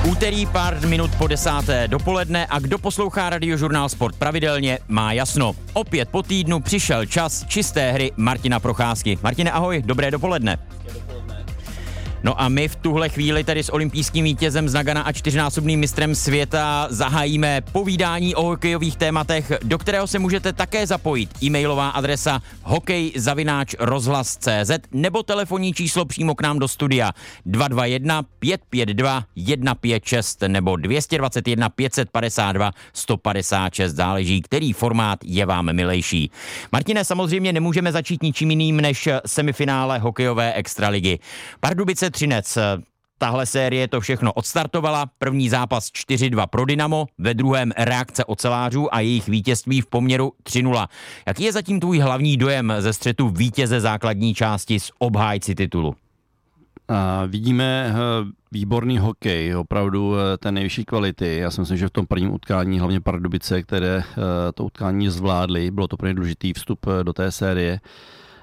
Úterý pár minut po desáté dopoledne a kdo poslouchá radiožurnál Sport pravidelně, má jasno. Opět po týdnu přišel čas čisté hry Martina Procházky. Martine, ahoj, dobré dopoledne. No a my v tuhle chvíli tedy s olympijským vítězem z Nagana a čtyřnásobným mistrem světa zahájíme povídání o hokejových tématech, do kterého se můžete také zapojit. E-mailová adresa hokejzavináč.rozhlas.cz nebo telefonní číslo přímo k nám do studia 221 552 156 nebo 221 552 156, záleží, který formát je vám milejší. Martine, samozřejmě nemůžeme začít ničím jiným než semifinále hokejové extraligy. Pardubice Třinec. Tahle série to všechno odstartovala. První zápas 4-2 pro Dynamo, ve druhém reakce ocelářů a jejich vítězství v poměru 3-0. Jaký je zatím tvůj hlavní dojem ze střetu vítěze základní části s obhájci titulu? A vidíme eh, výborný hokej, opravdu eh, té nejvyšší kvality. Já si myslím, že v tom prvním utkání, hlavně Pardubice, které eh, to utkání zvládly, bylo to pro ně důležitý vstup do té série.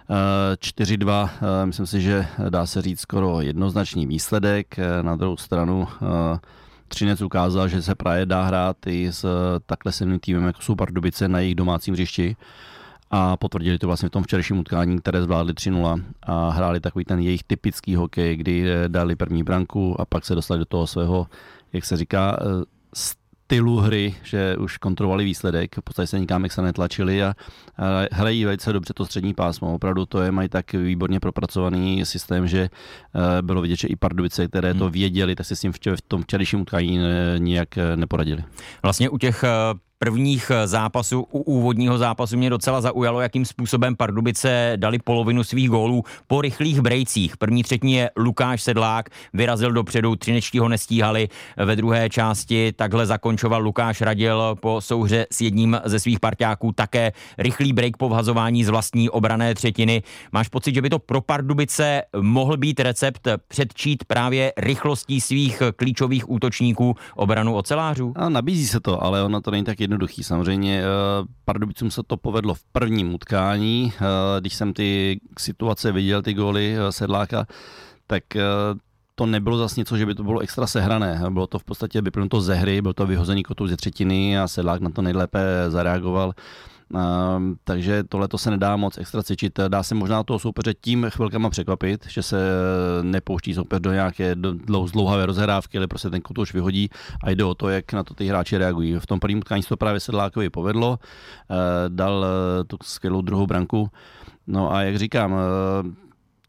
4-2, eh, myslím si, že dá se říct skoro jednoznačný výsledek. Eh, na druhou stranu eh, Třinec ukázal, že se právě dá hrát i s takhle silným týmem, jako jsou Pardubice na jejich domácím hřišti a potvrdili to vlastně v tom včerejším utkání, které zvládli 3-0 a hráli takový ten jejich typický hokej, kdy dali první branku a pak se dostali do toho svého, jak se říká, stylu hry, že už kontrolovali výsledek, v podstatě se nikam se netlačili a, a hrají velice dobře to střední pásmo. Opravdu to je, mají tak výborně propracovaný systém, že uh, bylo vidět, že i Pardubice, které to hmm. věděli, tak se s tím v, v tom včerejším utkání eh, nijak eh, neporadili. Vlastně u těch prvních eh, zápasů, u úvodního zápasu mě docela zaujalo, jakým způsobem Pardubice dali polovinu svých gólů po rychlých brejcích. První třetí je Lukáš Sedlák, vyrazil dopředu, třinečtí ho nestíhali. Ve druhé části takhle zakončoval Lukáš Radil po souhře s jedním ze svých parťáků také rychlý break po vhazování z vlastní obrané třetiny. Máš pocit, že by to pro Pardubice mohl být recept předčít právě rychlostí svých klíčových útočníků obranu ocelářů? A nabízí se to, ale ono to není tak jednoduchý. Samozřejmě eh, Pardubicům se to povedlo v prvním utkání, eh, když jsem ty situace viděl, ty góly eh, Sedláka, tak to nebylo zase něco, že by to bylo extra sehrané. Bylo to v podstatě vypnuto ze hry, byl to vyhozený kotou ze třetiny a Sedlák na to nejlépe zareagoval. Takže tohle to se nedá moc extra cvičit. Dá se možná toho soupeře tím chvilkama překvapit, že se nepouští soupeř do nějaké dlouhavé rozhrávky, ale prostě ten kotouč vyhodí a jde o to, jak na to ty hráči reagují. V tom prvním utkání se to právě Sedlákovi povedlo, uh, dal uh, tu skvělou druhou branku. No a jak říkám, uh,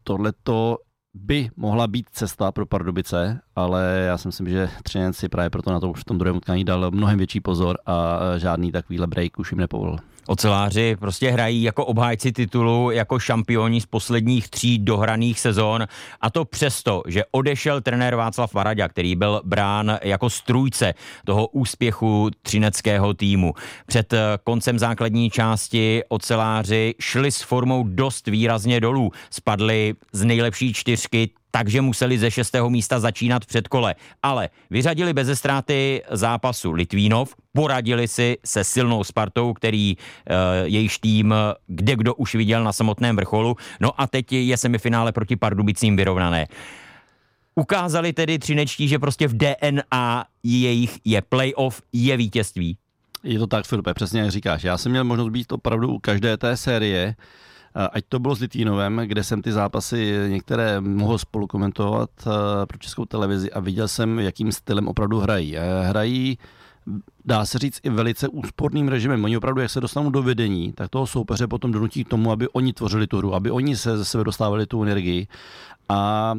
tohle to by mohla být cesta pro Pardubice, ale já si myslím, že Třinec si právě proto na to už v tom druhém utkání dal mnohem větší pozor a žádný takovýhle break už jim nepovolil. Oceláři prostě hrají jako obhájci titulu, jako šampioni z posledních tří dohraných sezon a to přesto, že odešel trenér Václav Varadě, který byl brán jako strůjce toho úspěchu třineckého týmu. Před eh, koncem základní části oceláři šli s formou dost výrazně dolů. Spadli z nejlepší čtyřky takže museli ze šestého místa začínat před kole. Ale vyřadili bez ztráty zápasu Litvínov, poradili si se silnou Spartou, který uh, jejíž tým kde kdo už viděl na samotném vrcholu. No a teď je semifinále proti Pardubicím vyrovnané. Ukázali tedy třinečtí, že prostě v DNA jejich je playoff, je vítězství. Je to tak, Filipe, přesně jak říkáš. Já jsem měl možnost být opravdu u každé té série Ať to bylo s Litvínovem, kde jsem ty zápasy některé mohl spolu komentovat eh, pro českou televizi a viděl jsem, jakým stylem opravdu hrají. Eh, hrají dá se říct, i velice úsporným režimem. Oni opravdu, jak se dostanou do vedení, tak toho soupeře potom donutí k tomu, aby oni tvořili tu hru, aby oni se ze sebe dostávali tu energii. A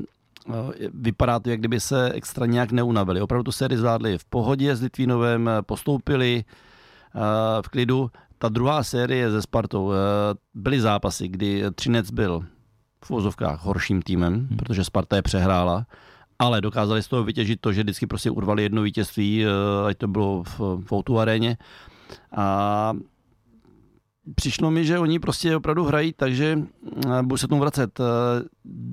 eh, vypadá to, jak kdyby se extra nějak neunavili. Opravdu tu sérii zvládli v pohodě s Litvínovem, postoupili v klidu ta druhá série ze Spartou, eh, byly zápasy, kdy Třinec byl v vozovkách horším týmem, hmm. protože Sparta je přehrála, ale dokázali z toho vytěžit to, že vždycky prostě urvali jedno vítězství, eh, ať to bylo v, v aréně. A přišlo mi, že oni prostě opravdu hrají, takže eh, budu se tomu vracet. Eh,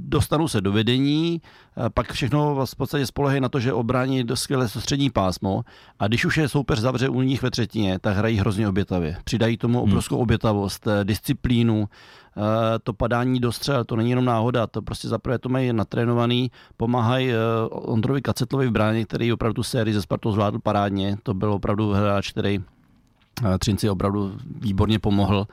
dostanou se do vedení, eh, pak všechno v podstatě spolehají na to, že obrání do skvělé střední pásmo a když už je soupeř zavře u nich ve třetině, tak hrají hrozně obětavě. Přidají tomu hmm. obrovskou obětavost, disciplínu, to padání do střel, to není jenom náhoda, to prostě zaprvé to mají natrénovaný, pomáhají Ondrovi Kacetlovi v bráně, který opravdu tu sérii ze Spartou zvládl parádně, to byl opravdu hráč, který Třinci opravdu výborně pomohl.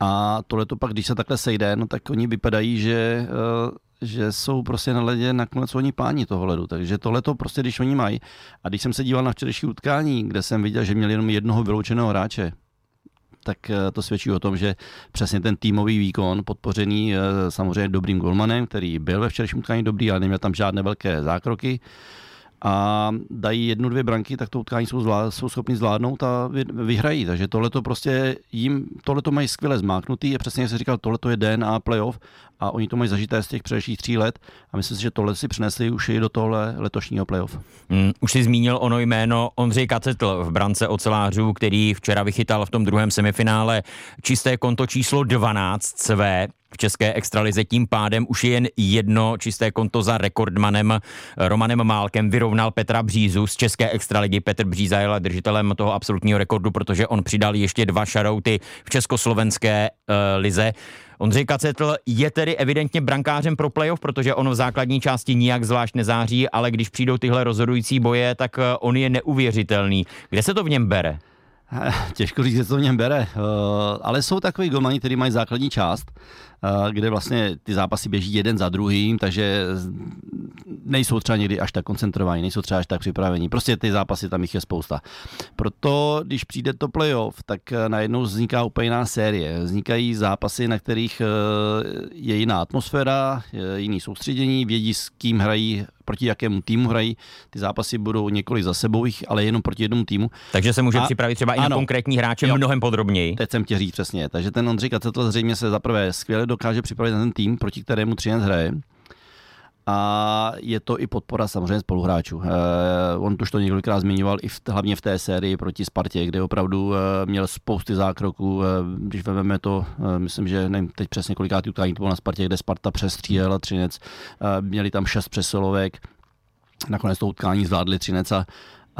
A tohle to pak, když se takhle sejde, no tak oni vypadají, že, eh, že jsou prostě na ledě nakonec oni páni toho ledu. Takže tohle to prostě, když oni mají. A když jsem se díval na včerejší utkání, kde jsem viděl, že měli jenom jednoho vyloučeného hráče, tak eh, to svědčí o tom, že přesně ten týmový výkon, podpořený eh, samozřejmě dobrým golmanem, který byl ve včerejším utkání dobrý, ale neměl tam žádné velké zákroky, a dají jednu, dvě branky, tak to utkání jsou, zvlád, jsou schopni zvládnout a vyhrají. Takže tohle to prostě jim, tohle to mají skvěle zmáknutý, je přesně, jak jsi říkal, tohle to je DNA playoff a oni to mají zažité z těch předešlých tří let a myslím si, že tohle si přinesli už i do tohle letošního playoff. Mm, už si zmínil ono jméno Ondřej Kacetl v brance ocelářů, který včera vychytal v tom druhém semifinále čisté konto číslo 12 své v české extralize. Tím pádem už je jen jedno čisté konto za rekordmanem Romanem Málkem. Vyrovnal Petra Břízu z české extraligy. Petr Bříza je držitelem toho absolutního rekordu, protože on přidal ještě dva šarouty v československé uh, lize. Ondřej Kacetl je tedy evidentně brankářem pro playoff, protože on v základní části nijak zvlášť nezáří, ale když přijdou tyhle rozhodující boje, tak eh, on je neuvěřitelný. Kde se to v něm bere? Těžko říct, co v něm bere, eh, ale jsou takový golmani, který mají základní část, eh, kde vlastně ty zápasy běží jeden za druhým, takže nejsou třeba někdy až tak koncentrovaní, nejsou třeba až tak připravení. Prostě ty zápasy tam jich je spousta. Proto, když přijde to playoff, tak eh, najednou vzniká úplně jiná série. Vznikají zápasy, na kterých je jiná atmosféra, jiný soustředění, vědí, s kým hrají proti jakému týmu hrají. Ty zápasy budou několik za sebou, ale jenom proti jednomu týmu. Takže se může a, připravit třeba i ano, na konkrétní hráče jo, mnohem podrobněji. Teď jsem tě říct přesně. Takže ten Ondřej Kacetl zřejmě se zaprvé skvěle dokáže připravit na ten tým, proti kterému Třinec hraje a je to i podpora samozřejmě spoluhráčů. Eh, on už to několikrát zmiňoval i v, hlavně v té sérii proti Spartě, kde opravdu eh, měl spousty zákroků. Eh, když vezmeme to, myslím, že nevím teď přesně kolikátý utkání to bylo na Spartě, kde Sparta přestřílela Třinec, měli tam šest přesilovek, nakonec to utkání zvládli Třinec a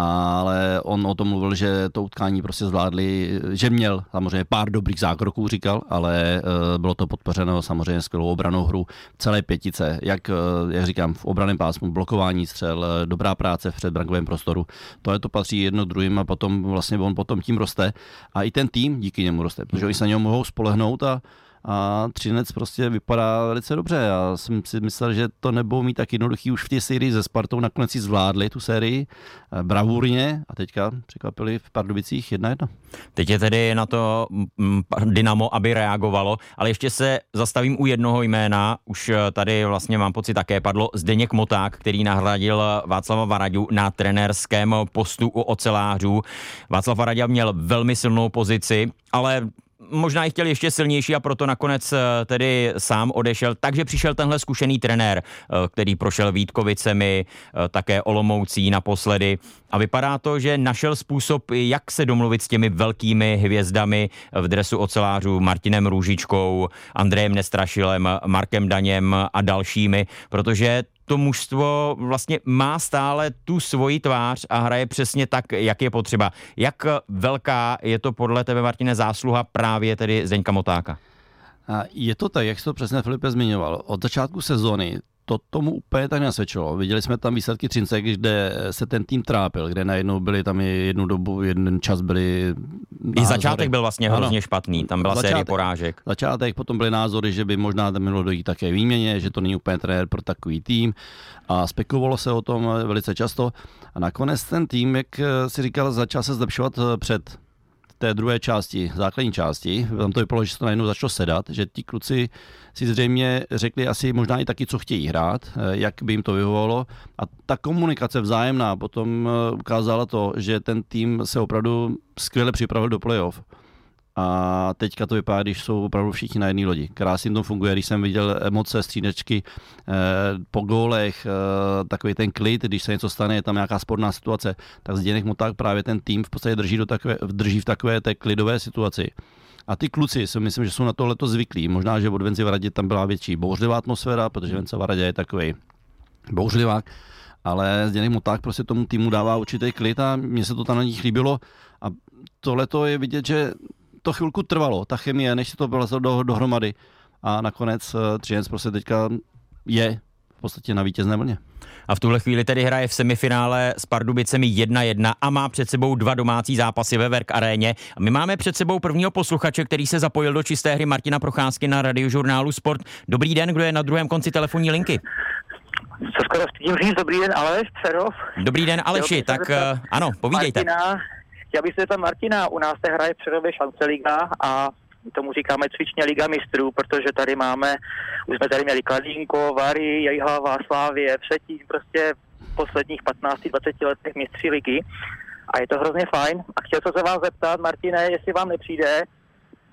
ale on o tom mluvil, že to utkání prostě zvládli, že měl samozřejmě pár dobrých zákroků, říkal, ale eh, bylo to podpořeno samozřejmě skvělou obranou hru celé pětice, jak, eh, jak říkám, v obraném pásmu, blokování střel, eh, dobrá práce v předbrankovém prostoru. To je to patří jedno druhým a potom vlastně on potom tím roste a i ten tým díky němu roste, protože oni se na něho mohou spolehnout a a Třinec prostě vypadá velice dobře. Já jsem si myslel, že to nebudou mít tak jednoduchý už v té sérii ze Spartou. Nakonec si zvládli tu sérii eh, bravurně a teďka překvapili v Pardubicích 1-1. Teď je tedy na to Dynamo, aby reagovalo, ale ještě se zastavím u jednoho jména. Už eh, tady vlastně mám pocit také padlo Zdeněk Moták, který nahradil Václava Varaďu na trenérském postu u ocelářů. Václav Varaďa měl velmi silnou pozici, ale možná i chtěl ještě silnější a proto nakonec eh, tedy sám odešel. Takže přišel tenhle zkušený trenér, eh, který prošel Vítkovicemi, eh, také Olomoucí naposledy. A vypadá to, že našel způsob, jak se domluvit s těmi velkými hvězdami v dresu ocelářů Martinem Růžičkou, Andrejem Nestrašilem, Markem Daněm a dalšími, protože to mužstvo vlastně má stále tu svoji tvář a hraje přesně tak, jak je potřeba. Jak velká je to podle tebe, Martine, zásluha právě tedy Zdeňka Motáka? Je to tak, jak jsi to přesně Filipe zmiňoval. Od začátku sezóny to tomu úplně tak nasvědčilo. Viděli jsme tam výsledky Třince, kde se ten tým trápil, kde najednou byli tam jednu dobu, jeden čas byli názory. I začátek byl vlastně hrozně ano. špatný, tam byla začátek, série porážek. Začátek, potom byly názory, že by možná tam mělo dojít také výměně, že to není úplně trenér pro takový tým a spekulovalo se o tom velice často a nakonec ten tým, jak si říkal, začal se zlepšovat před té druhé části, základní části, tam to vypadalo, že se to najednou začalo sedat, že ti kluci si zřejmě řekli asi možná i taky, co chtějí hrát, eh, jak by jim to vyhovovalo. A ta komunikace vzájemná potom eh, ukázala to, že ten tým se opravdu skvěle připravil do playoff. A teďka to vypadá, když jsou opravdu všichni na jedné lodi. Krásně to funguje, když jsem viděl emoce, střídečky eh, po gólech, eh, takový ten klid, když se něco stane, je tam nějaká sporná situace, tak Zděnek Moták právě ten tým v podstatě drží, do takové, drží v takové té klidové situaci. A ty kluci si myslím, že jsou na tohle zvyklí. Možná, že od Venci Varadě tam byla větší bouřlivá atmosféra, protože Vence Varadě je takový bouřlivák, ale Zdeněk Moták prostě tomu týmu dává určitý klid a mně se to tam na nich líbilo. A tohle je vidět, že to chvilku trvalo, ta chemie, než se to bylo do, dohromady. A nakonec eh, Třinec prostě teďka je v podstatě na vítězné vlně. A v tuhle chvíli tedy hraje v semifinále s Pardubicemi 1-1 a má před sebou dva domácí zápasy ve Verk aréně. A my máme před sebou prvního posluchače, který se zapojil do čisté hry Martina Procházky na radiožurnálu Sport. Dobrý den, kdo je na druhém konci telefonní linky? Co skoro stydím říct, dobrý den Aleš Přerov. Dobrý den Aleši, tak uh, ano, povídejte. Martina, chtěl bych se tam Martina, u nás se hraje Přerově šance liga a tomu říkáme cvičně Liga mistrů, protože tady máme, už jsme tady měli Kladínko, Vary, Jejhlava, Slávě, Vsetín, prostě v posledních 15-20 letech mistři ligy. A je to hrozně fajn. A chtěl jsem se vás zeptat, Martine, jestli vám nepřijde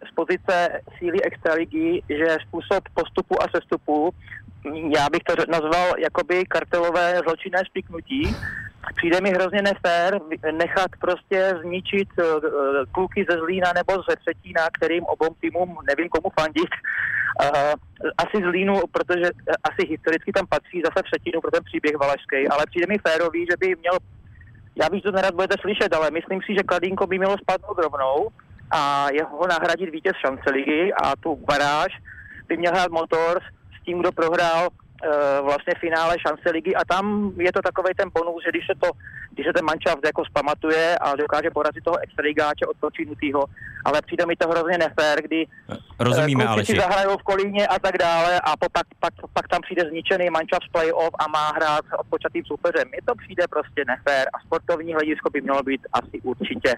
z pozice síly extraligy, že způsob postupu a sestupu, já bych to nazval jakoby kartelové zločinné spiknutí, přijde mi hrozně nefér nechat prostě zničit uh, kluky ze Zlína nebo ze Třetína, kterým obou týmům nevím komu fandit. Asi Zlínu, protože asi historicky tam patří zase Třetinu pro ten příběh Valašský, ale přijde mi férový, že by měl já bych to nerad budete slyšet, ale myslím si, že Kladínko by mělo spadnout rovnou a jeho nahradit vítěz šance ligy a tu baráž by měl hrát Motors s tím, kdo prohrál Eh, vlastně finále šance ligy. A tam je to takový ten bonus, že když se to, když se ten manšaft jako spamatuje a dokáže porazit toho extraligáče odpočinutýho, ale přijde mi to hrozně nefér, kdy Rozumíme, ale si zahrajou v Kolíně a tak dále a po, pak, pak, pak, tam přijde zničený manšaft z playoff a má hrát s odpočatým soupeřem. Mně to přijde prostě nefér a sportovní hledisko by mělo být asi určitě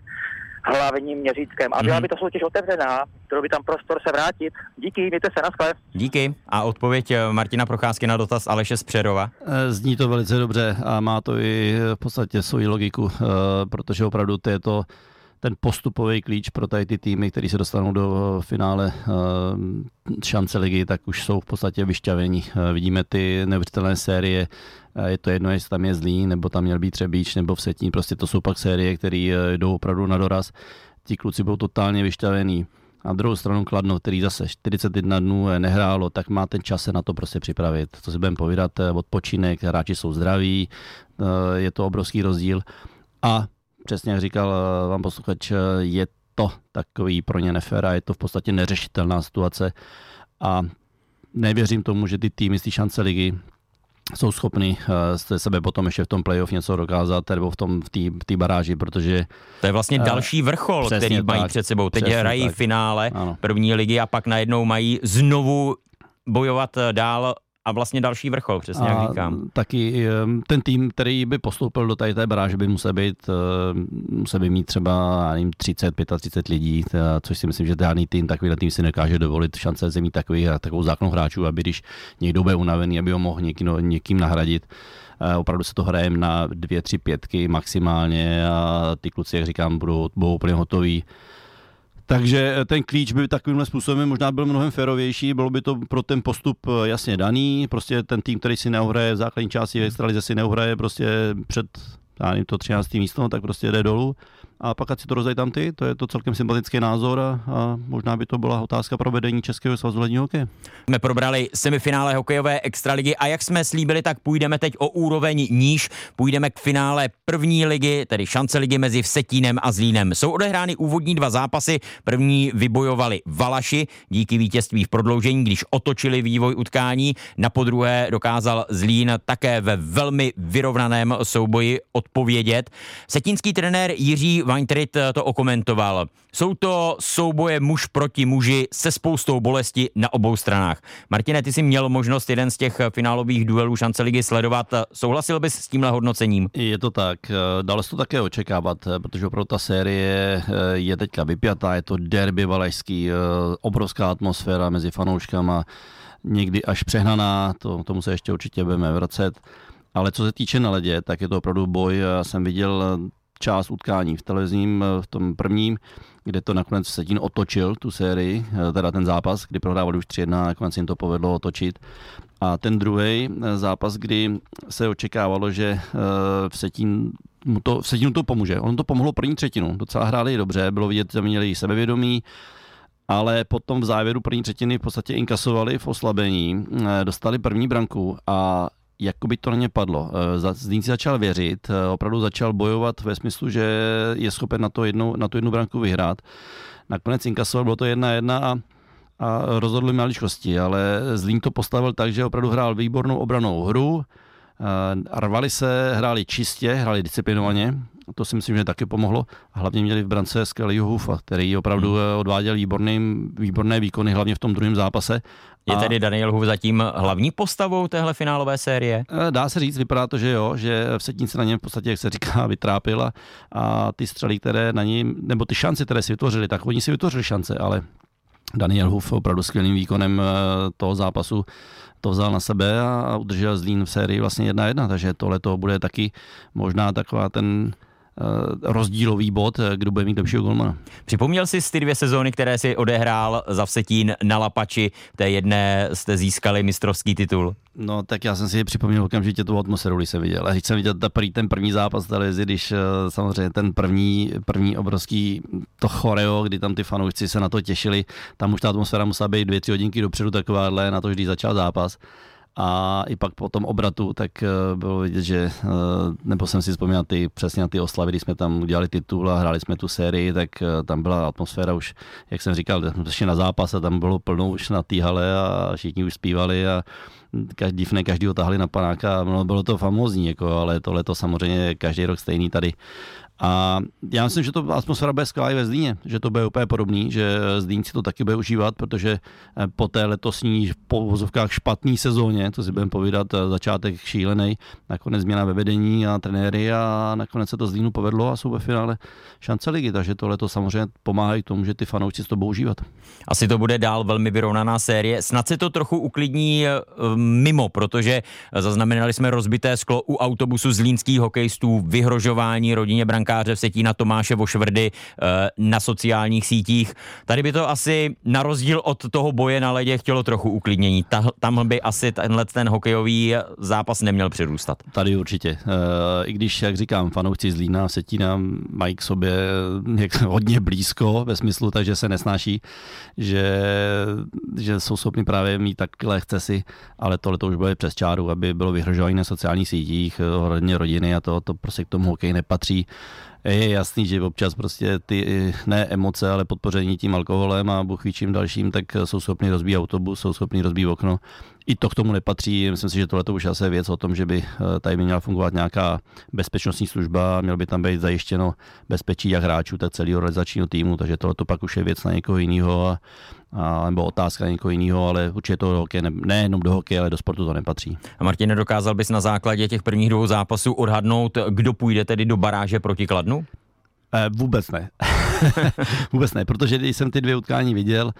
hlavním měřítkem. A byla mhm. by to soutěž otevřená, kterou by tam prostor se vrátit. Díky, mějte se na skle. Díky. A odpověď eh, Martina Procházky na dotaz Aleše Zpřerova? Eh, zní to velice dobře a má to i v podstatě svoji logiku, eh, protože opravdu to je to ten postupový klíč pro tady ty týmy, které se dostanou do finále šance ligy, tak už jsou v podstatě vyšťavení. Vidíme ty neuvěřitelné série, je to jedno, jestli tam je zlý, nebo tam měl být Třebíč, nebo v Setí, prostě to jsou pak série, které jdou opravdu na doraz. Ti kluci budou totálně vyšťavený. A druhou stranu Kladno, který zase 41 dnů nehrálo, tak má ten čas se na to prostě připravit. To si budeme povídat, odpočinek, hráči jsou zdraví, je to obrovský rozdíl. A přesně jak říkal eh, vám posluchač, eh, je to takový pro ně nefér a je to v podstatě neřešitelná situace. A nevěřím tomu, že ty týmy z té šance ligy jsou schopni uh, sebe potom ještě v tom playoff něco dokázat, nebo v tom v té baráži, protože... To je vlastně další vrchol, který tak, mají před sebou. Teď hrají tak. finále ano. první ligy a pak najednou mají znovu bojovat dál a vlastně další vrchol, přesně a jak říkám. Taky ten tým, který by postoupil do tady té baráže, by musel být, musel by mít třeba nevím, 30, 35 lidí, což si myslím, že žádný tým, takovýhle tým si nekáže dovolit šance zemí takových, takovou zákon hráčů, aby když někdo bude unavený, aby ho mohl někým, někým nahradit. Opravdu se to hraje na dvě, tři pětky maximálně a ty kluci, jak říkám, budou, budou úplně hotoví takže eh, ten klíč by takovýmhle způsobem možná byl mnohem férovější, bylo by to pro ten postup eh, jasně daný, prostě ten tým, který si neuhraje v základní části extralize si neuhraje prostě před já nevím, to 13. místo, tak prostě jde dolů a pak ať si to rozdají tam ty, to je to celkem sympatický názor a, a možná by to byla otázka pro vedení Českého svazu ledního hokeje. Jsme probrali semifinále hokejové extraligy a jak jsme slíbili, tak půjdeme teď o úroveň níž, půjdeme k finále první ligy, tedy šance ligy mezi Vsetínem a Zlínem. Jsou odehrány úvodní dva zápasy, první vybojovali Valaši díky vítězství v prodloužení, když otočili vývoj utkání, na podruhé dokázal Zlín také ve velmi vyrovnaném souboji odpovědět. Setínský trenér Jiří Weintritt eh, to okomentoval. Jsou to souboje muž proti muži se spoustou bolesti na obou stranách. Martine, ty jsi měl možnost jeden z těch finálových duelů šance ligy sledovat. Souhlasil bys s tímhle hodnocením? Je to tak. Eh, dalo se to také očekávat, eh, protože opravdu ta série je teďka vypjatá, je to derby valašský, obrovská atmosféra mezi fanouškama, někdy až přehnaná, to, tomu se ještě určitě budeme vracet. Ale co se týče na ledě, tak je to opravdu boj. Já jsem viděl část utkání v televizním, v tom prvním, kde to nakonec Setín otočil, tu sérii, teda ten zápas, kdy prohrávali už 3-1 a nakonec jim to povedlo otočit. A ten druhý zápas, kdy se očekávalo, že eh, v Setín mu to, v Setinu to pomůže. On to pomohlo první třetinu. Docela hráli dobře, bylo vidět, že měli sebevědomí, ale potom v závěru první třetiny v podstatě inkasovali v oslabení, dostali první branku a jako by to na ně padlo. Zlín si začal věřit, opravdu začal bojovat ve smyslu, že je schopen na, to jednou, na tu jednu branku vyhrát. Nakonec inkasoval, bylo to jedna jedna a a rozhodli maličkosti, ale Zlín to postavil tak, že opravdu hrál výbornou obranou hru, rvali se, hráli čistě, hráli disciplinovaně, to si myslím, že taky pomohlo. A hlavně měli v brance skvělého Hufa, který opravdu hmm. odváděl výborný, výborné výkony, hlavně v tom druhém zápase. Je a... tedy Daniel Huf zatím hlavní postavou téhle finálové série? Eh, dá se říct, vypadá to, že jo, že v setnici na něm v podstatě, jak se říká, vytrápila a ty střely, které na ní, nebo ty šance, které si vytvořili, tak oni si vytvořili šance, ale Daniel Huf opravdu skvělým výkonem eh, toho zápasu to vzal na sebe a udržel Zlín v sérii vlastně jedna jedna, takže tohle to bude taky možná taková ten rozdílový bod, eh, kdo bude mít lepšího golmana. Připomněl jsi ty dvě sezóny, které si odehrál za Vsetín na Lapači, v té jedné jste získali mistrovský titul? No tak já jsem si připomněl okamžitě tu atmosféru, když jsem viděl. A když jsem viděl ten první zápas televizi, když eh, samozřejmě ten první, první obrovský to choreo, kdy tam ty fanoušci se na to těšili, tam už ta atmosféra musela být dvě, tři hodinky dopředu takováhle na to, když začal zápas a i pak po tom obratu, tak eh, bylo vidět, že, eh, nebo jsem si vzpomněl ty, přesně na ty oslavy, kdy jsme tam udělali titul a hráli jsme tu sérii, tak eh, tam byla atmosféra už, jak jsem říkal, jsme na zápas a tam bylo plnou už na té hale a všichni už zpívali a každý ne každý otáhli na panáka a bylo to famózní, jako, ale tohle to samozřejmě každý rok stejný tady. A já myslím, že to atmosféra bude skvělá i ve Zlíně, že to bude úplně podobný, že Zlín si to taky bude užívat, protože eh, po té letosní po vozovkách špatný sezóně, to si budeme povídat, eh, začátek šílený, nakonec změna ve vedení a trenéry a nakonec se to Zlínu povedlo a jsou ve finále šance ligy, takže tohle to samozřejmě pomáhá k tomu, že ty fanoušci to budou užívat. Asi to bude dál velmi vyrovnaná série. Snad se to trochu uklidní eh, mimo, protože zaznamenali jsme rozbité sklo u autobusu zlínských hokejistů, vyhrožování rodině Branka brankáře Vsetína Tomáše Vošvrdy eh, na sociálních sítích. Tady by to asi na rozdíl od toho boje na ledě chtělo trochu uklidnění. Tam by asi tenhle ten hokejový zápas neměl přirůstat. Tady určitě. Eh, I když, jak říkám, fanoušci Zlína a Vsetína mají k sobě hodně blízko ve smyslu, takže se nesnáší, že, že jsou schopni právě mít takhle si, ale tohle to už bude přes čáru, aby bylo vyhrožování na sociálních sítích, hodně rodiny a to, to prostě k tomu hokej nepatří je jasný, že občas prostě ty ne emoce, ale podpoření tím alkoholem a buchvíčím dalším, tak jsou schopni rozbít autobus, jsou schopni rozbít okno. I to k tomu nepatří. Myslím si, že tohle to už asi je věc o tom, že by eh, tady měla fungovat nějaká bezpečnostní služba, měl by tam být zajištěno bezpečí jak hráčů, tak celého realizačního týmu, takže tohle to pak už je věc na někoho jiného a a, nebo otázka někoho jiného, ale určitě to do hokeje, ne, nejenom do hokeje, ale do sportu to nepatří. A Martin, dokázal bys na základě těch prvních dvou zápasů odhadnout, kdo půjde tedy do baráže proti Kladnu? Eh, vůbec ne. vůbec ne, protože když jsem ty dvě utkání viděl,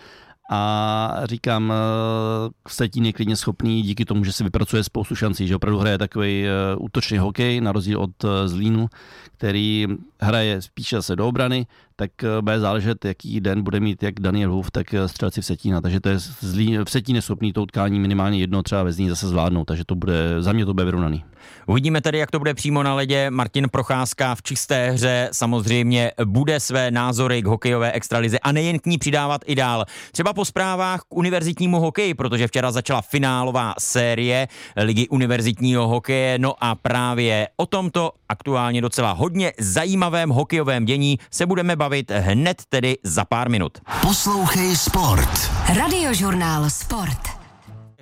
a říkám, eh, Vsetín je klidně schopný díky tomu, že si vypracuje spoustu šancí, že opravdu hraje takový eh, útočný hokej, na rozdíl od Zlínu, který hraje spíše se do obrany, tak bude záležet, jaký den bude mít jak Daniel Huf, tak střelci Vsetína. Takže to je zlý, Vsetín je schopný to utkání minimálně jedno třeba ve Zlíně zase zvládnout, takže to bude, za mě to bude vyrovnaný. Uvidíme tedy, jak to bude přímo na ledě. Martin Procházka v čisté hře samozřejmě bude své názory k hokejové extralize a nejen k ní přidávat i dál. Třeba po zprávách k univerzitnímu hokeji, protože včera začala finálová série Ligy univerzitního hokeje. No a právě o tomto aktuálně docela hodně zajímavém hokejovém dění se budeme bavit hned tedy za pár minut. Poslouchej Sport. Radiožurnál Sport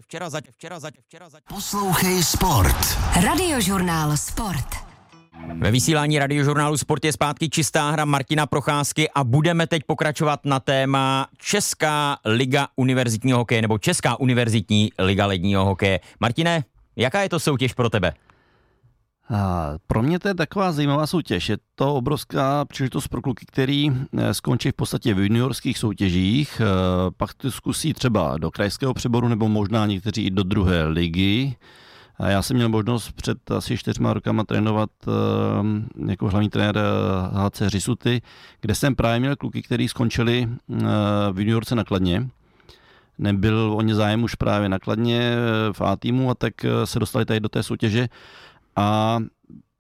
včera za, včera za, včera za. Poslouchej Sport. Radiožurnál Sport. Ve vysílání radiožurnálu Sport je zpátky čistá hra Martina Procházky a budeme teď pokračovat na téma Česká liga univerzitního hokeje nebo Česká univerzitní liga ledního hokeje. Martine, jaká je to soutěž pro tebe? A pro mě to je taková zajímavá soutěž. Je to obrovská příležitost pro kluky, který eh, skončí v podstatě v juniorských soutěžích, eh, pak to zkusí třeba do krajského přeboru nebo možná někteří i do druhé ligy. A já jsem měl možnost před asi čtyřma rokama trénovat uh, jako hlavní trenér HC Řisuty, kde jsem právě měl kluky, kteří skončili v juniorce nakladně. Nebyl o ně zájem už právě nakladně v A týmu a tak se dostali tady do té soutěže a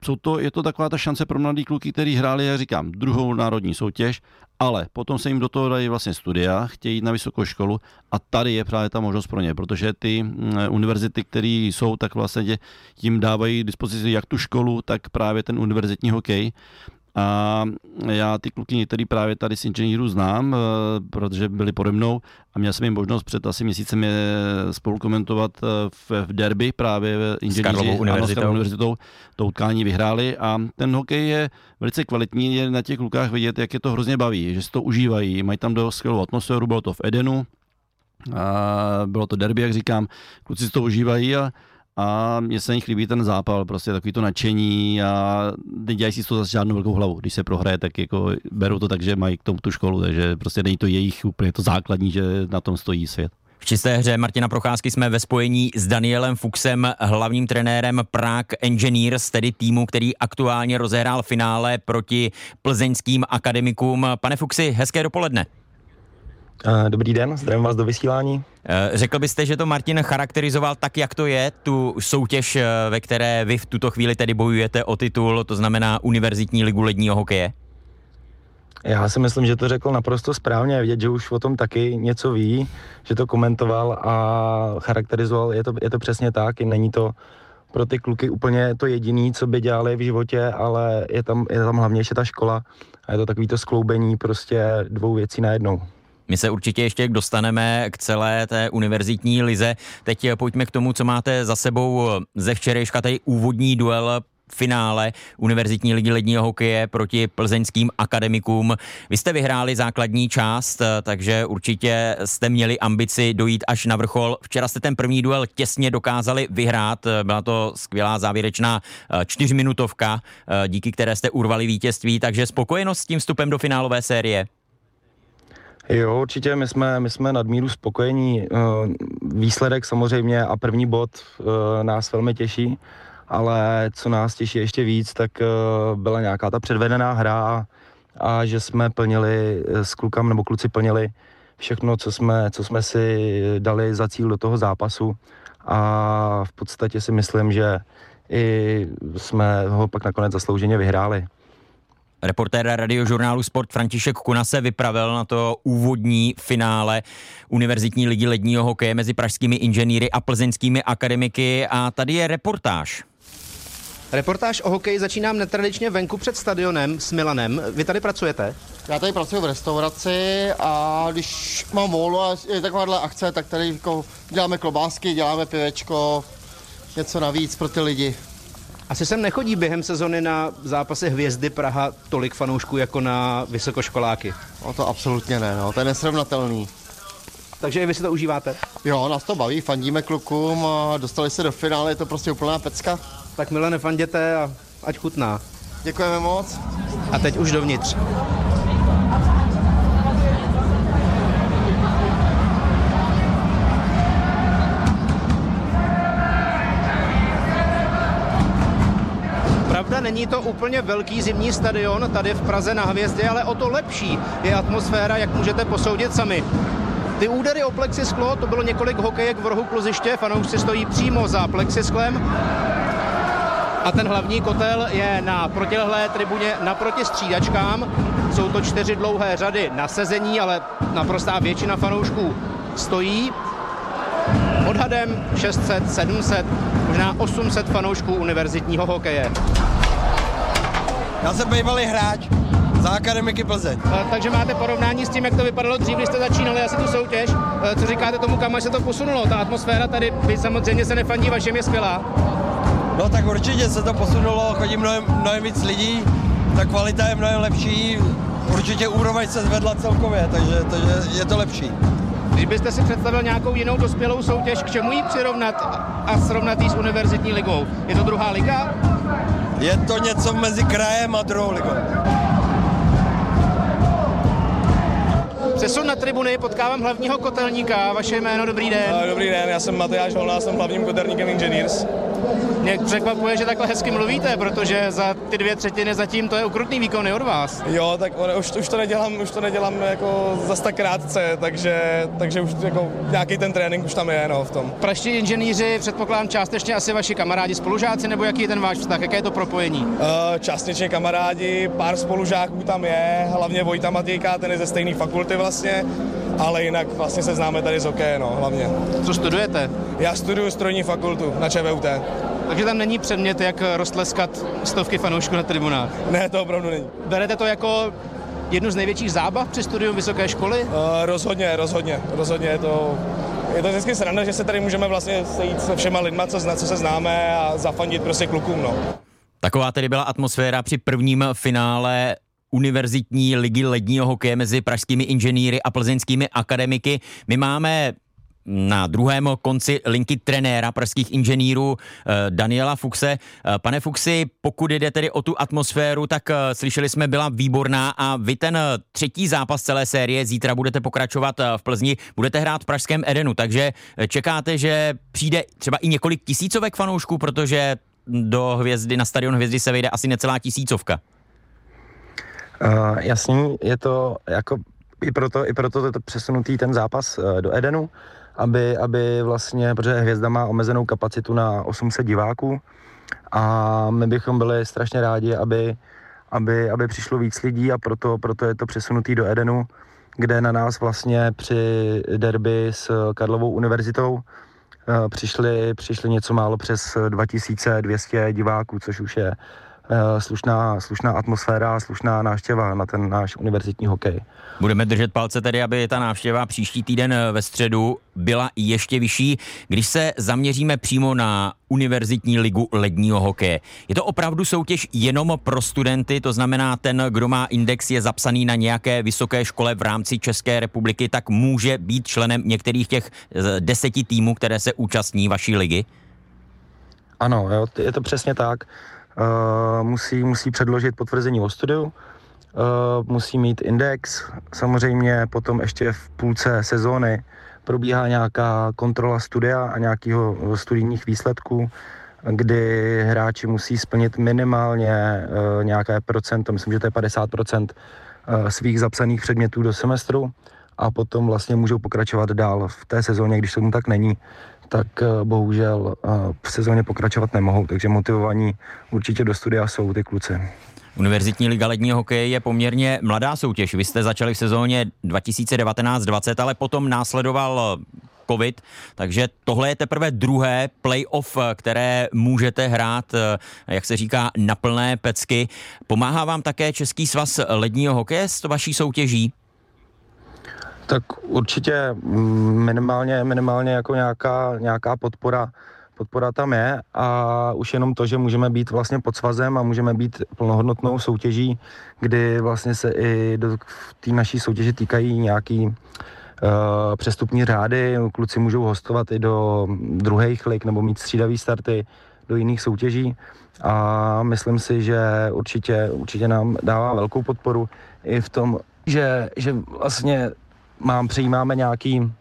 jsou to, je to taková ta šance pro mladý kluky, který hráli, jak říkám, druhou národní soutěž, ale potom se jim do toho dají vlastně studia, chtějí jít na vysokou školu a tady je právě ta možnost pro ně, protože ty mm, univerzity, které jsou, tak vlastně jim dávají dispozici jak tu školu, tak právě ten univerzitní hokej a já ty kluky některý právě tady z inženýrů znám, eh, protože byli pode mnou a měl jsem jim možnost před asi měsícem je spolu komentovat eh, v, v derby právě v inženýři s univerzitou. Ano, univerzitou. To utkání vyhráli a ten hokej je velice kvalitní, je na těch klukách vidět, jak je to hrozně baví, že si to užívají, mají tam dost skvělou atmosféru, bylo to v Edenu, a bylo to derby, jak říkám, kluci si to užívají a a mně se nich líbí ten zápal, prostě takový to nadšení a nedělají si toho zase žádnou velkou hlavu. Když se prohraje, tak jako berou to tak, že mají k tomu tu školu, takže prostě není to jejich úplně to základní, že na tom stojí svět. V čisté hře Martina Procházky jsme ve spojení s Danielem Fuxem, hlavním trenérem Prague Engineers, tedy týmu, který aktuálně rozehrál finále proti plzeňským akademikům. Pane Fuxi, hezké dopoledne. Dobrý den, zdravím vás do vysílání. Eh, řekl byste, že to Martin charakterizoval tak, jak to je, tu soutěž, eh, ve které vy v tuto chvíli tedy bojujete o titul, to znamená Univerzitní ligu ledního hokeje? Já si myslím, že to řekl naprosto správně. Vidět, že už o tom taky něco ví, že to komentoval a charakterizoval. Je to, je to přesně tak. Není to pro ty kluky úplně to jediné, co by dělali v životě, ale je tam, je tam hlavně ještě ta škola a je to takový to skloubení prostě dvou věcí najednou. My se určitě ještě dostaneme k celé té univerzitní lize. Teď pojďme k tomu, co máte za sebou ze včerejška, tady úvodní duel finále Univerzitní ligy ledního hokeje proti plzeňským akademikům. Vy jste vyhráli základní část, takže určitě jste měli ambici dojít až na vrchol. Včera jste ten první duel těsně dokázali vyhrát. Byla to skvělá závěrečná eh, čtyřminutovka, eh, díky které jste urvali vítězství, takže spokojenost s tím vstupem do finálové série? Jo, určitě my jsme, my jsme nadmíru spokojení. Eh, výsledek samozřejmě a první bod eh, nás velmi těší, ale co nás těší ještě víc, tak eh, byla nějaká ta předvedená hra a že jsme plnili s klukami, nebo kluci plnili všechno, co jsme, co jsme si dali za cíl do toho zápasu a v podstatě si myslím, že i jsme ho pak nakonec zaslouženě vyhráli. Reportér radiožurnálu Sport František Kuna se vypravil na to úvodní finále Univerzitní ligy ledního hokeje mezi pražskými inženýry a plzeňskými akademiky a tady je reportáž. Reportáž o hokeji začínám netradičně venku před stadionem s Milanem. Vy tady pracujete? Já tady pracuji v restauraci a když mám volno a je takováhle akce, tak tady jako děláme klobásky, děláme pivečko, něco navíc pro ty lidi. Asi sem nechodí během sezony na zápasy Hvězdy Praha tolik fanoušků jako na vysokoškoláky. No to absolutně ne, no, to je nesrovnatelný. Takže i vy si to užíváte? Jo, nás to baví, fandíme klukům a dostali se do finále, je to prostě úplná pecka. Tak milé nefanděte a ať chutná. Děkujeme moc. A teď už dovnitř. Není to úplně velký zimní stadion tady v Praze na Hvězdě, ale o to lepší je atmosféra, jak můžete posoudit sami. Ty údery o plexisklo, to bylo několik hokejek v rohu kluziště, fanoušci stojí přímo za plexisklem. A ten hlavní kotel je na protilehlé tribuně naproti střídačkám. Jsou to čtyři dlouhé řady na sezení, ale naprostá většina fanoušků stojí. Odhadem 600, 700, možná 800 fanoušků univerzitního hokeje. Já jsem bývalý hráč za Akademiky Plzeň. Takže máte porovnání s tím, jak to vypadalo dřív, když jste začínali asi tu soutěž. Co říkáte tomu, kam se to posunulo? Ta atmosféra tady, vy samozřejmě se nefandí, vašem je skvělá. No tak určitě se to posunulo, chodí mnohem, mnohem víc lidí, ta kvalita je mnohem lepší, určitě úroveň se zvedla celkově, takže, takže je to lepší. Když byste si představil nějakou jinou dospělou soutěž, k čemu ji přirovnat a srovnat ji s univerzitní ligou? Je to druhá liga? Je to něco mezi krajem a druhou ligou. Přesun na tribuny, potkávám hlavního kotelníka, vaše jméno, dobrý den. Dobrý den, já jsem Matyáš Holná, jsem hlavním kotelníkem Engineers. Mě překvapuje, že takhle hezky mluvíte, protože za ty dvě třetiny zatím to je ukrutný výkon od vás. Jo, tak už, už, to nedělám, už to nedělám jako zas tak krátce, takže, takže už jako nějaký ten trénink už tam je no, v tom. Praští inženýři, předpokládám částečně asi vaši kamarádi, spolužáci, nebo jaký je ten váš vztah, jaké je to propojení? Uh, částečně kamarádi, pár spolužáků tam je, hlavně Vojta Matějka, ten je ze stejné fakulty vlastně, ale jinak vlastně se známe tady z hokeje, no, hlavně. Co studujete? Já studuju strojní fakultu na ČVUT. Takže tam není předmět, jak roztleskat stovky fanoušků na tribunách? Ne, to opravdu není. Berete to jako jednu z největších zábav při studiu vysoké školy? Uh, rozhodně, rozhodně, rozhodně je to je to vždycky sranda, že se tady můžeme vlastně sejít se všema lidma, co, co se známe a zafandit prostě klukům. No. Taková tedy byla atmosféra při prvním finále univerzitní ligy ledního hokeje mezi pražskými inženýry a plzeňskými akademiky. My máme na druhém konci linky trenéra pražských inženýrů eh, Daniela Fuxe. Eh, pane Fuxi, pokud jde tedy o tu atmosféru, tak eh, slyšeli jsme, byla výborná a vy ten třetí zápas celé série zítra budete pokračovat v Plzni, budete hrát v Pražském Edenu, takže čekáte, že přijde třeba i několik tisícovek fanoušků, protože do hvězdy, na stadion hvězdy se vejde asi necelá tisícovka. Uh, jasný, je to jako i proto, i proto je to přesunutý ten zápas uh, do Edenu, aby, aby vlastně, protože Hvězda má omezenou kapacitu na 800 diváků a my bychom byli strašně rádi, aby, aby, aby přišlo víc lidí a proto, proto je to přesunutý do Edenu, kde na nás vlastně při derby s Karlovou univerzitou uh, přišli, přišli něco málo přes 2200 diváků, což už je Eh, slušná, slušná atmosféra, slušná návštěva na ten náš univerzitní hokej. Budeme držet palce tedy, aby ta návštěva příští týden eh, ve středu byla ještě vyšší. Když se zaměříme přímo na univerzitní ligu ledního hokeje. Je to opravdu soutěž jenom pro studenty, to znamená ten, kdo má index, je zapsaný na nějaké vysoké škole v rámci České republiky, tak může být členem některých těch eh, deseti týmů, které se účastní vaší ligy? Ano, jo, je to přesně tak. Uh, musí, musí předložit potvrzení o studiu, uh, musí mít index, samozřejmě potom ještě v půlce sezóny probíhá nějaká kontrola studia a nějakého studijních výsledků, kdy hráči musí splnit minimálně uh, nějaké procento, myslím, že to je 50% uh, svých zapsaných předmětů do semestru a potom vlastně můžou pokračovat dál v té sezóně, když tomu tak není, tak eh, bohužel eh, v sezóně pokračovat nemohou, takže motivovaní určitě do studia jsou ty kluci. Univerzitní liga ledního hokeje je poměrně mladá soutěž. Vy jste začali v sezóně 2019-20, ale potom následoval covid, takže tohle je teprve druhé playoff, které můžete hrát, eh, jak se říká, na plné pecky. Pomáhá vám také Český svaz ledního hokeje s vaší soutěží? Tak určitě minimálně, minimálně jako nějaká, nějaká podpora, podpora tam je a už jenom to, že můžeme být vlastně pod svazem a můžeme být plnohodnotnou soutěží, kdy vlastně se i do té naší soutěže týkají nějaký uh, přestupní řády, kluci můžou hostovat i do druhých lig nebo mít střídavý starty do jiných soutěží. A myslím si, že určitě, určitě nám dává velkou podporu i v tom, že, že vlastně mám, přijímáme nějaký, uh,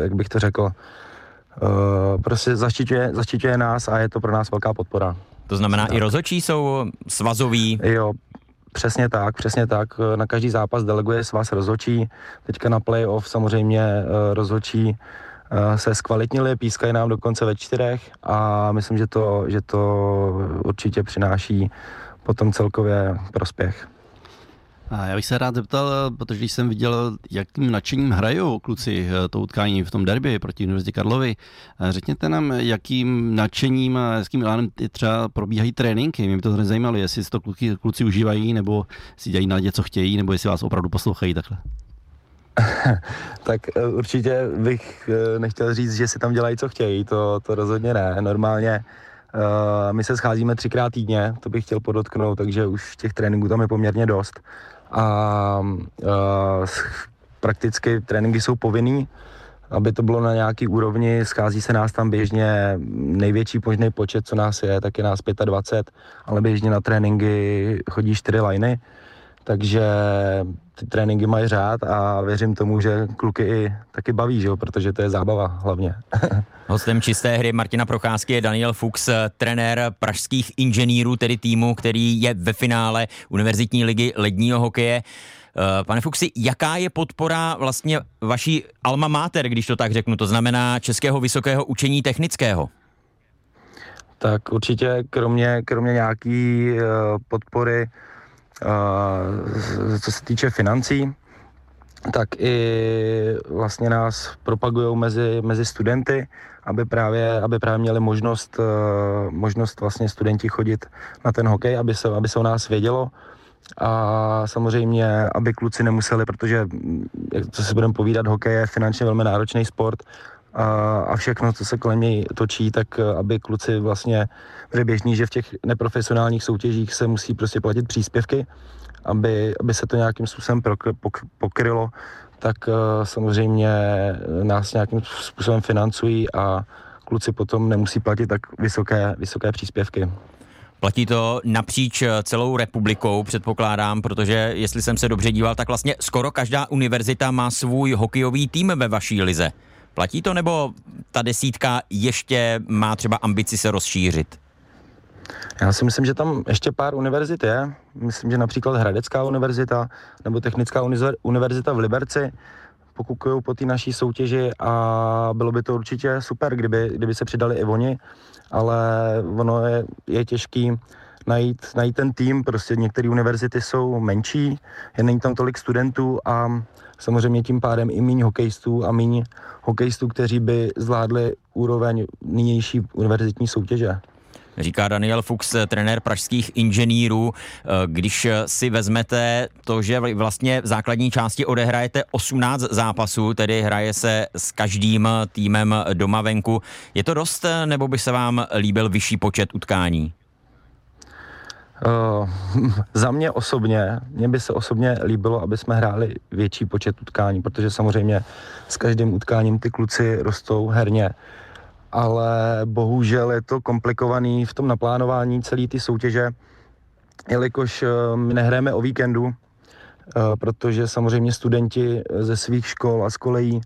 jak bych to řekl, uh, prostě zaštiťuje, zaštiťuje nás a je to pro nás velká podpora. To znamená, tak. i rozočí jsou svazoví? Jo, Přesně tak, přesně tak. Na každý zápas deleguje svaz rozhočí. Teďka na playoff samozřejmě uh, rozhočí uh, se zkvalitnili, pískají nám dokonce ve čtyřech a myslím, že to, že to určitě přináší potom celkově prospěch. A já bych se rád zeptal, protože když jsem viděl, jakým nadšením hrajou kluci eh, to utkání v tom derby proti Univerzitě Karlovy, eh, řekněte nám, jakým nadšením a jakým elánem třeba probíhají tréninky. Mě by to zajímalo, jestli si to kluci, kluci užívají, nebo si dělají na co chtějí, nebo jestli vás opravdu poslouchají takhle. tak eh, určitě bych nechtěl říct, že si tam dělají, co chtějí, to, to rozhodně ne. Normálně my se scházíme třikrát týdně, to bych chtěl podotknout, takže už těch tréninků tam je poměrně dost a uh, prakticky tréninky jsou povinný, aby to bylo na nějaký úrovni, schází se nás tam běžně největší možný počet, co nás je, tak je nás 25, ale běžně na tréninky chodí čtyři liny, takže ty tréninky mají řád a věřím tomu, že kluky i taky baví, že jo, protože to je zábava hlavně. Hostem čisté hry Martina Procházky je Daniel Fuchs, trenér pražských inženýrů, tedy týmu, který je ve finále Univerzitní ligy ledního hokeje. Eh, pane Fuxi, jaká je podpora vlastně vaší alma mater, když to tak řeknu, to znamená Českého vysokého učení technického? Tak určitě kromě, kromě nějaký uh, podpory, co se týče financí, tak i vlastně nás propagují mezi, mezi studenty, aby právě, aby právě měli možnost, uh, možnost vlastně studenti chodit na ten hokej, aby se, aby se o nás vědělo, a samozřejmě, aby kluci nemuseli, protože, co si budeme povídat, hokej je finančně velmi náročný sport a, a všechno, co se kolem něj točí, tak aby kluci vlastně byli běžní, že v těch neprofesionálních soutěžích se musí prostě platit příspěvky, aby, aby se to nějakým způsobem pokrylo, tak samozřejmě nás nějakým způsobem financují a kluci potom nemusí platit tak vysoké, vysoké příspěvky. Platí to napříč eh, celou republikou, předpokládám, protože jestli jsem se dobře díval, tak vlastně skoro každá univerzita má svůj hokejový tým ve vaší lize. Platí to, nebo ta desítka ještě má třeba ambici se rozšířit? Já si myslím, že tam ještě pár univerzit je. Myslím, že například Hradecká univerzita nebo Technická univerzita v Liberci pokukují po té naší soutěži a bylo by to určitě super, kdyby, kdyby se přidali i oni ale ono je, je těžký najít, najít ten tým, prostě některé univerzity jsou menší, je není tam tolik studentů a samozřejmě tím pádem i méně hokejistů a méně hokejistů, kteří by zvládli úroveň nynější univerzitní soutěže říká Daniel Fuchs, trenér pražských inženýrů. Když si vezmete to, že vlastně v základní části odehrajete 18 zápasů, tedy hraje se s každým týmem doma venku, je to dost, nebo by se vám líbil vyšší počet utkání? Uh, za mě osobně, mně by se osobně líbilo, aby jsme hráli větší počet utkání, protože samozřejmě s každým utkáním ty kluci rostou herně. Ale bohužel je to komplikovaný v tom naplánování celé ty soutěže, jelikož eh, my nehrajeme o víkendu, eh, protože samozřejmě studenti ze svých škol a z kolejí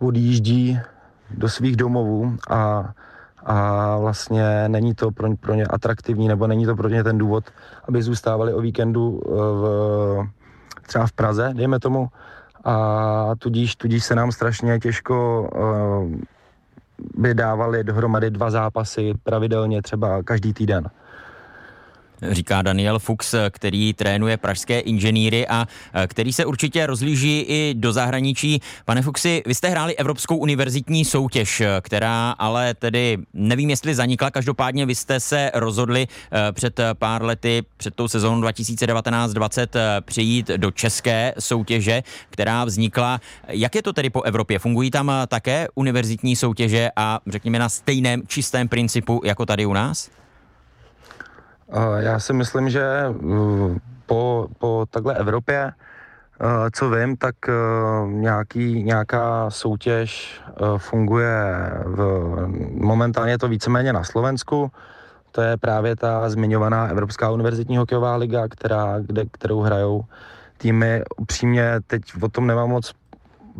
odjíždí do svých domovů a, a vlastně není to pro, pro ně atraktivní, nebo není to pro ně ten důvod, aby zůstávali o víkendu eh, v, třeba v Praze, dejme tomu, a tudíž, tudíž se nám strašně těžko by dávali dohromady dva zápasy pravidelně třeba každý týden říká Daniel Fuchs, který trénuje pražské inženýry a e, který se určitě rozlíží i do zahraničí. Pane Fuchsi, vy jste hráli Evropskou univerzitní soutěž, e, která ale tedy nevím, jestli zanikla, každopádně vy jste se rozhodli e, před pár lety, před tou sezónou 2019-20 přijít do české soutěže, která vznikla. Jak je to tedy po Evropě? Fungují tam také univerzitní soutěže a řekněme na stejném čistém principu jako tady u nás? Já si myslím, že uh, po, po takhle Evropě, uh, co vím, tak nějaký, nějaká soutěž funguje v, momentálně to víceméně na Slovensku. To je právě ta zmiňovaná Evropská univerzitní hokejová liga, která, kde, kterou hrajou týmy. Upřímně teď o tom nemám moc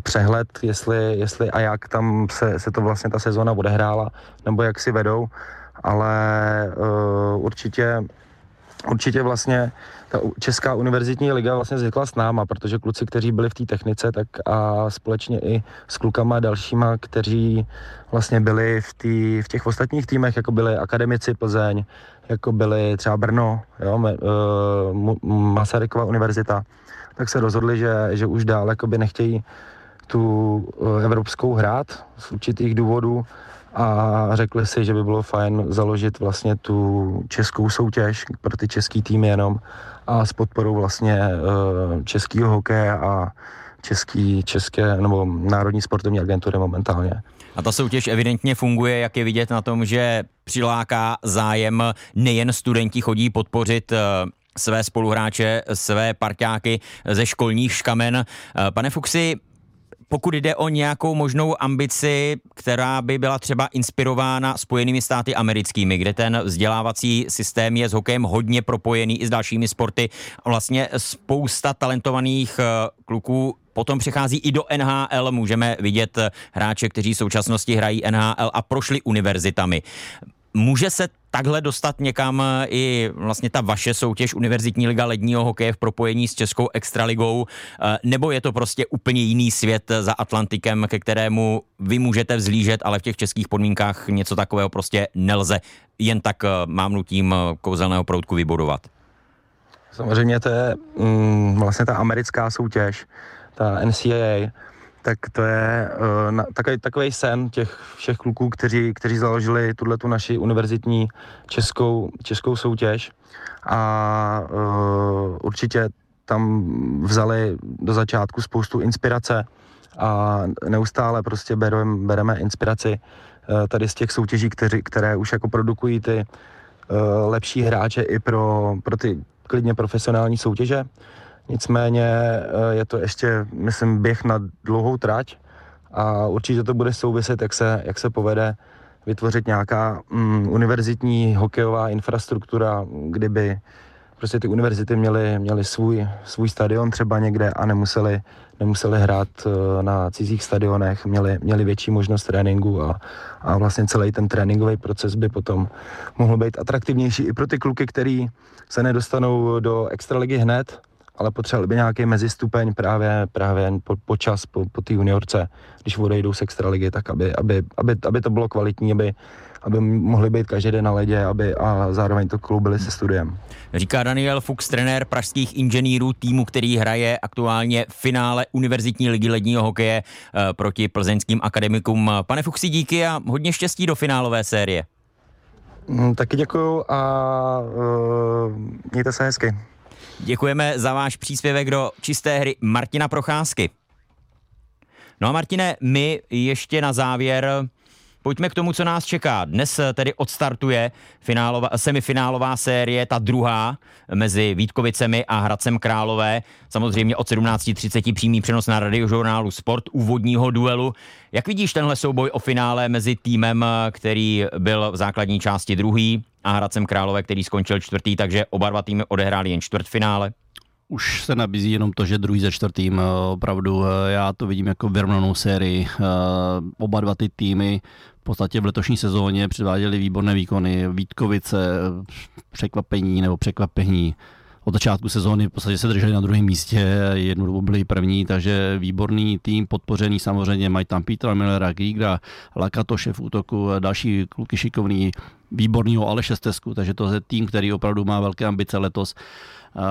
přehled, jestli, jestli a jak tam se, se to vlastně ta sezona odehrála, nebo jak si vedou ale uh, určitě Určitě vlastně ta Česká univerzitní liga vlastně zvykla s náma, protože kluci, kteří byli v té technice, tak a společně i s klukama dalšíma, kteří vlastně byli v, tý, v těch ostatních týmech, jako byli akademici Plzeň, jako byli třeba Brno, jo, uh, Masarykova univerzita, tak se rozhodli, že, že už dál jakoby nechtějí tu uh, evropskou hrát z určitých důvodů a řekli si, že by bylo fajn založit vlastně tu českou soutěž pro ty český týmy jenom a s podporou vlastně uh, českého hokeje a český, české nebo Národní sportovní agentury momentálně. A ta soutěž evidentně funguje, jak je vidět na tom, že přiláká zájem, nejen studenti chodí podpořit uh, své spoluhráče, své parťáky ze školních škamen. Uh, pane Fuxi, pokud jde o nějakou možnou ambici, která by byla třeba inspirována Spojenými státy americkými, kde ten vzdělávací systém je s hokejem hodně propojený i s dalšími sporty. Vlastně spousta talentovaných eh, kluků potom přechází i do NHL. Můžeme vidět eh, hráče, kteří v současnosti hrají NHL a prošli univerzitami. Může se takhle dostat někam eh, i vlastně ta vaše soutěž Univerzitní liga ledního hokeje v propojení s Českou extraligou, eh, nebo je to prostě úplně jiný svět za Atlantikem, ke kterému vy můžete vzlížet, ale v těch českých podmínkách něco takového prostě nelze jen tak mávnutím kouzelného proutku vybudovat? Samozřejmě to je mm, vlastně ta americká soutěž, ta NCAA, tak to je uh, takový, takový sen těch všech kluků, kteří, kteří založili tuhle tu naši univerzitní českou, českou soutěž a uh, určitě tam vzali do začátku spoustu inspirace a neustále prostě bereme, bereme inspiraci uh, tady z těch soutěží, kteří, které už jako produkují ty uh, lepší hráče i pro, pro ty klidně profesionální soutěže. Nicméně eh, je to ještě, myslím, běh na dlouhou trať a určitě to bude souviset, jak se, jak se povede vytvořit nějaká mm, univerzitní hokejová infrastruktura, kdyby prostě ty univerzity měly, měly svůj, svůj stadion třeba někde a nemuseli, nemuseli hrát eh, na cizích stadionech, měli, měli větší možnost tréninku a, a vlastně celý ten tréninkový proces by potom mohl být atraktivnější i pro ty kluky, který se nedostanou do extraligy hned, ale potřebovali by nějaký mezistupeň právě, právě po, po čas, po, po té juniorce, když odejdou z extraligy, tak aby, aby, aby, aby to bylo kvalitní, aby, aby mohli být každý den na ledě aby, a zároveň to kloubili se studiem. Říká Daniel Fuchs, trenér pražských inženýrů týmu, který hraje aktuálně v finále Univerzitní ligy ledního hokeje eh, proti plzeňským akademikům. Pane Fuchsi, díky a hodně štěstí do finálové série. Mm, taky děkuju a uh, mějte se hezky. Děkujeme za váš příspěvek do čisté hry Martina Procházky. No a Martine, my ještě na závěr Pojďme k tomu, co nás čeká. Dnes tedy odstartuje finálová, semifinálová série, ta druhá mezi Vítkovicemi a Hradcem Králové. Samozřejmě od 17.30 přímý přenos na radiožurnálu Sport úvodního duelu. Jak vidíš tenhle souboj o finále mezi týmem, který byl v základní části druhý a Hradcem Králové, který skončil čtvrtý, takže oba dva týmy odehráli jen čtvrtfinále? Už se nabízí jenom to, že druhý ze čtvrtým, opravdu já to vidím jako vyrovnanou sérii. Oba dva ty týmy v podstatě v letošní sezóně předváděli výborné výkony. Vítkovice, překvapení nebo překvapení. Od začátku sezóny v podstatě se drželi na druhém místě, jednu dobu byli první, takže výborný tým, podpořený samozřejmě, mají tam Petra Millera, Gigra, Lakatoše v útoku, další kluky šikovný, výborného Aleše Stesku, takže to je tým, který opravdu má velké ambice letos. Uh,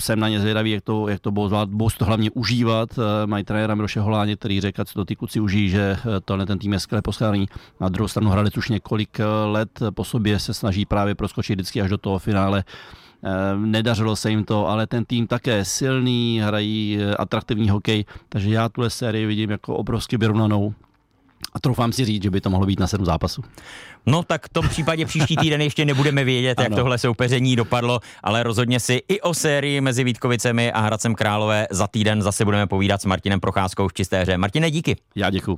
jsem na ně zvědavý, jak to, jak to budou zvládat. Budou to hlavně užívat. Uh, mají trenéra Miloše Holáně, který řekl, co to ty kluci užijí, že uh, tohle ten tým je skvěle poskládaný. Na druhou stranu Hradec už několik let po sobě se snaží právě proskočit vždycky až do toho finále. Nedařilo se jim to, ale ten tým také silný, hrají atraktivní hokej, takže já tuhle sérii vidím jako obrovsky vyrovnanou a troufám si říct, že by to mohlo být na sedm zápasů. No tak v tom případě příští týden ještě nebudeme vědět, jak tohle soupeření dopadlo, ale rozhodně si i o sérii mezi Vítkovicemi a Hradcem Králové za týden zase budeme povídat s Martinem Procházkou v čisté hře. Martine, díky. Já děkuji.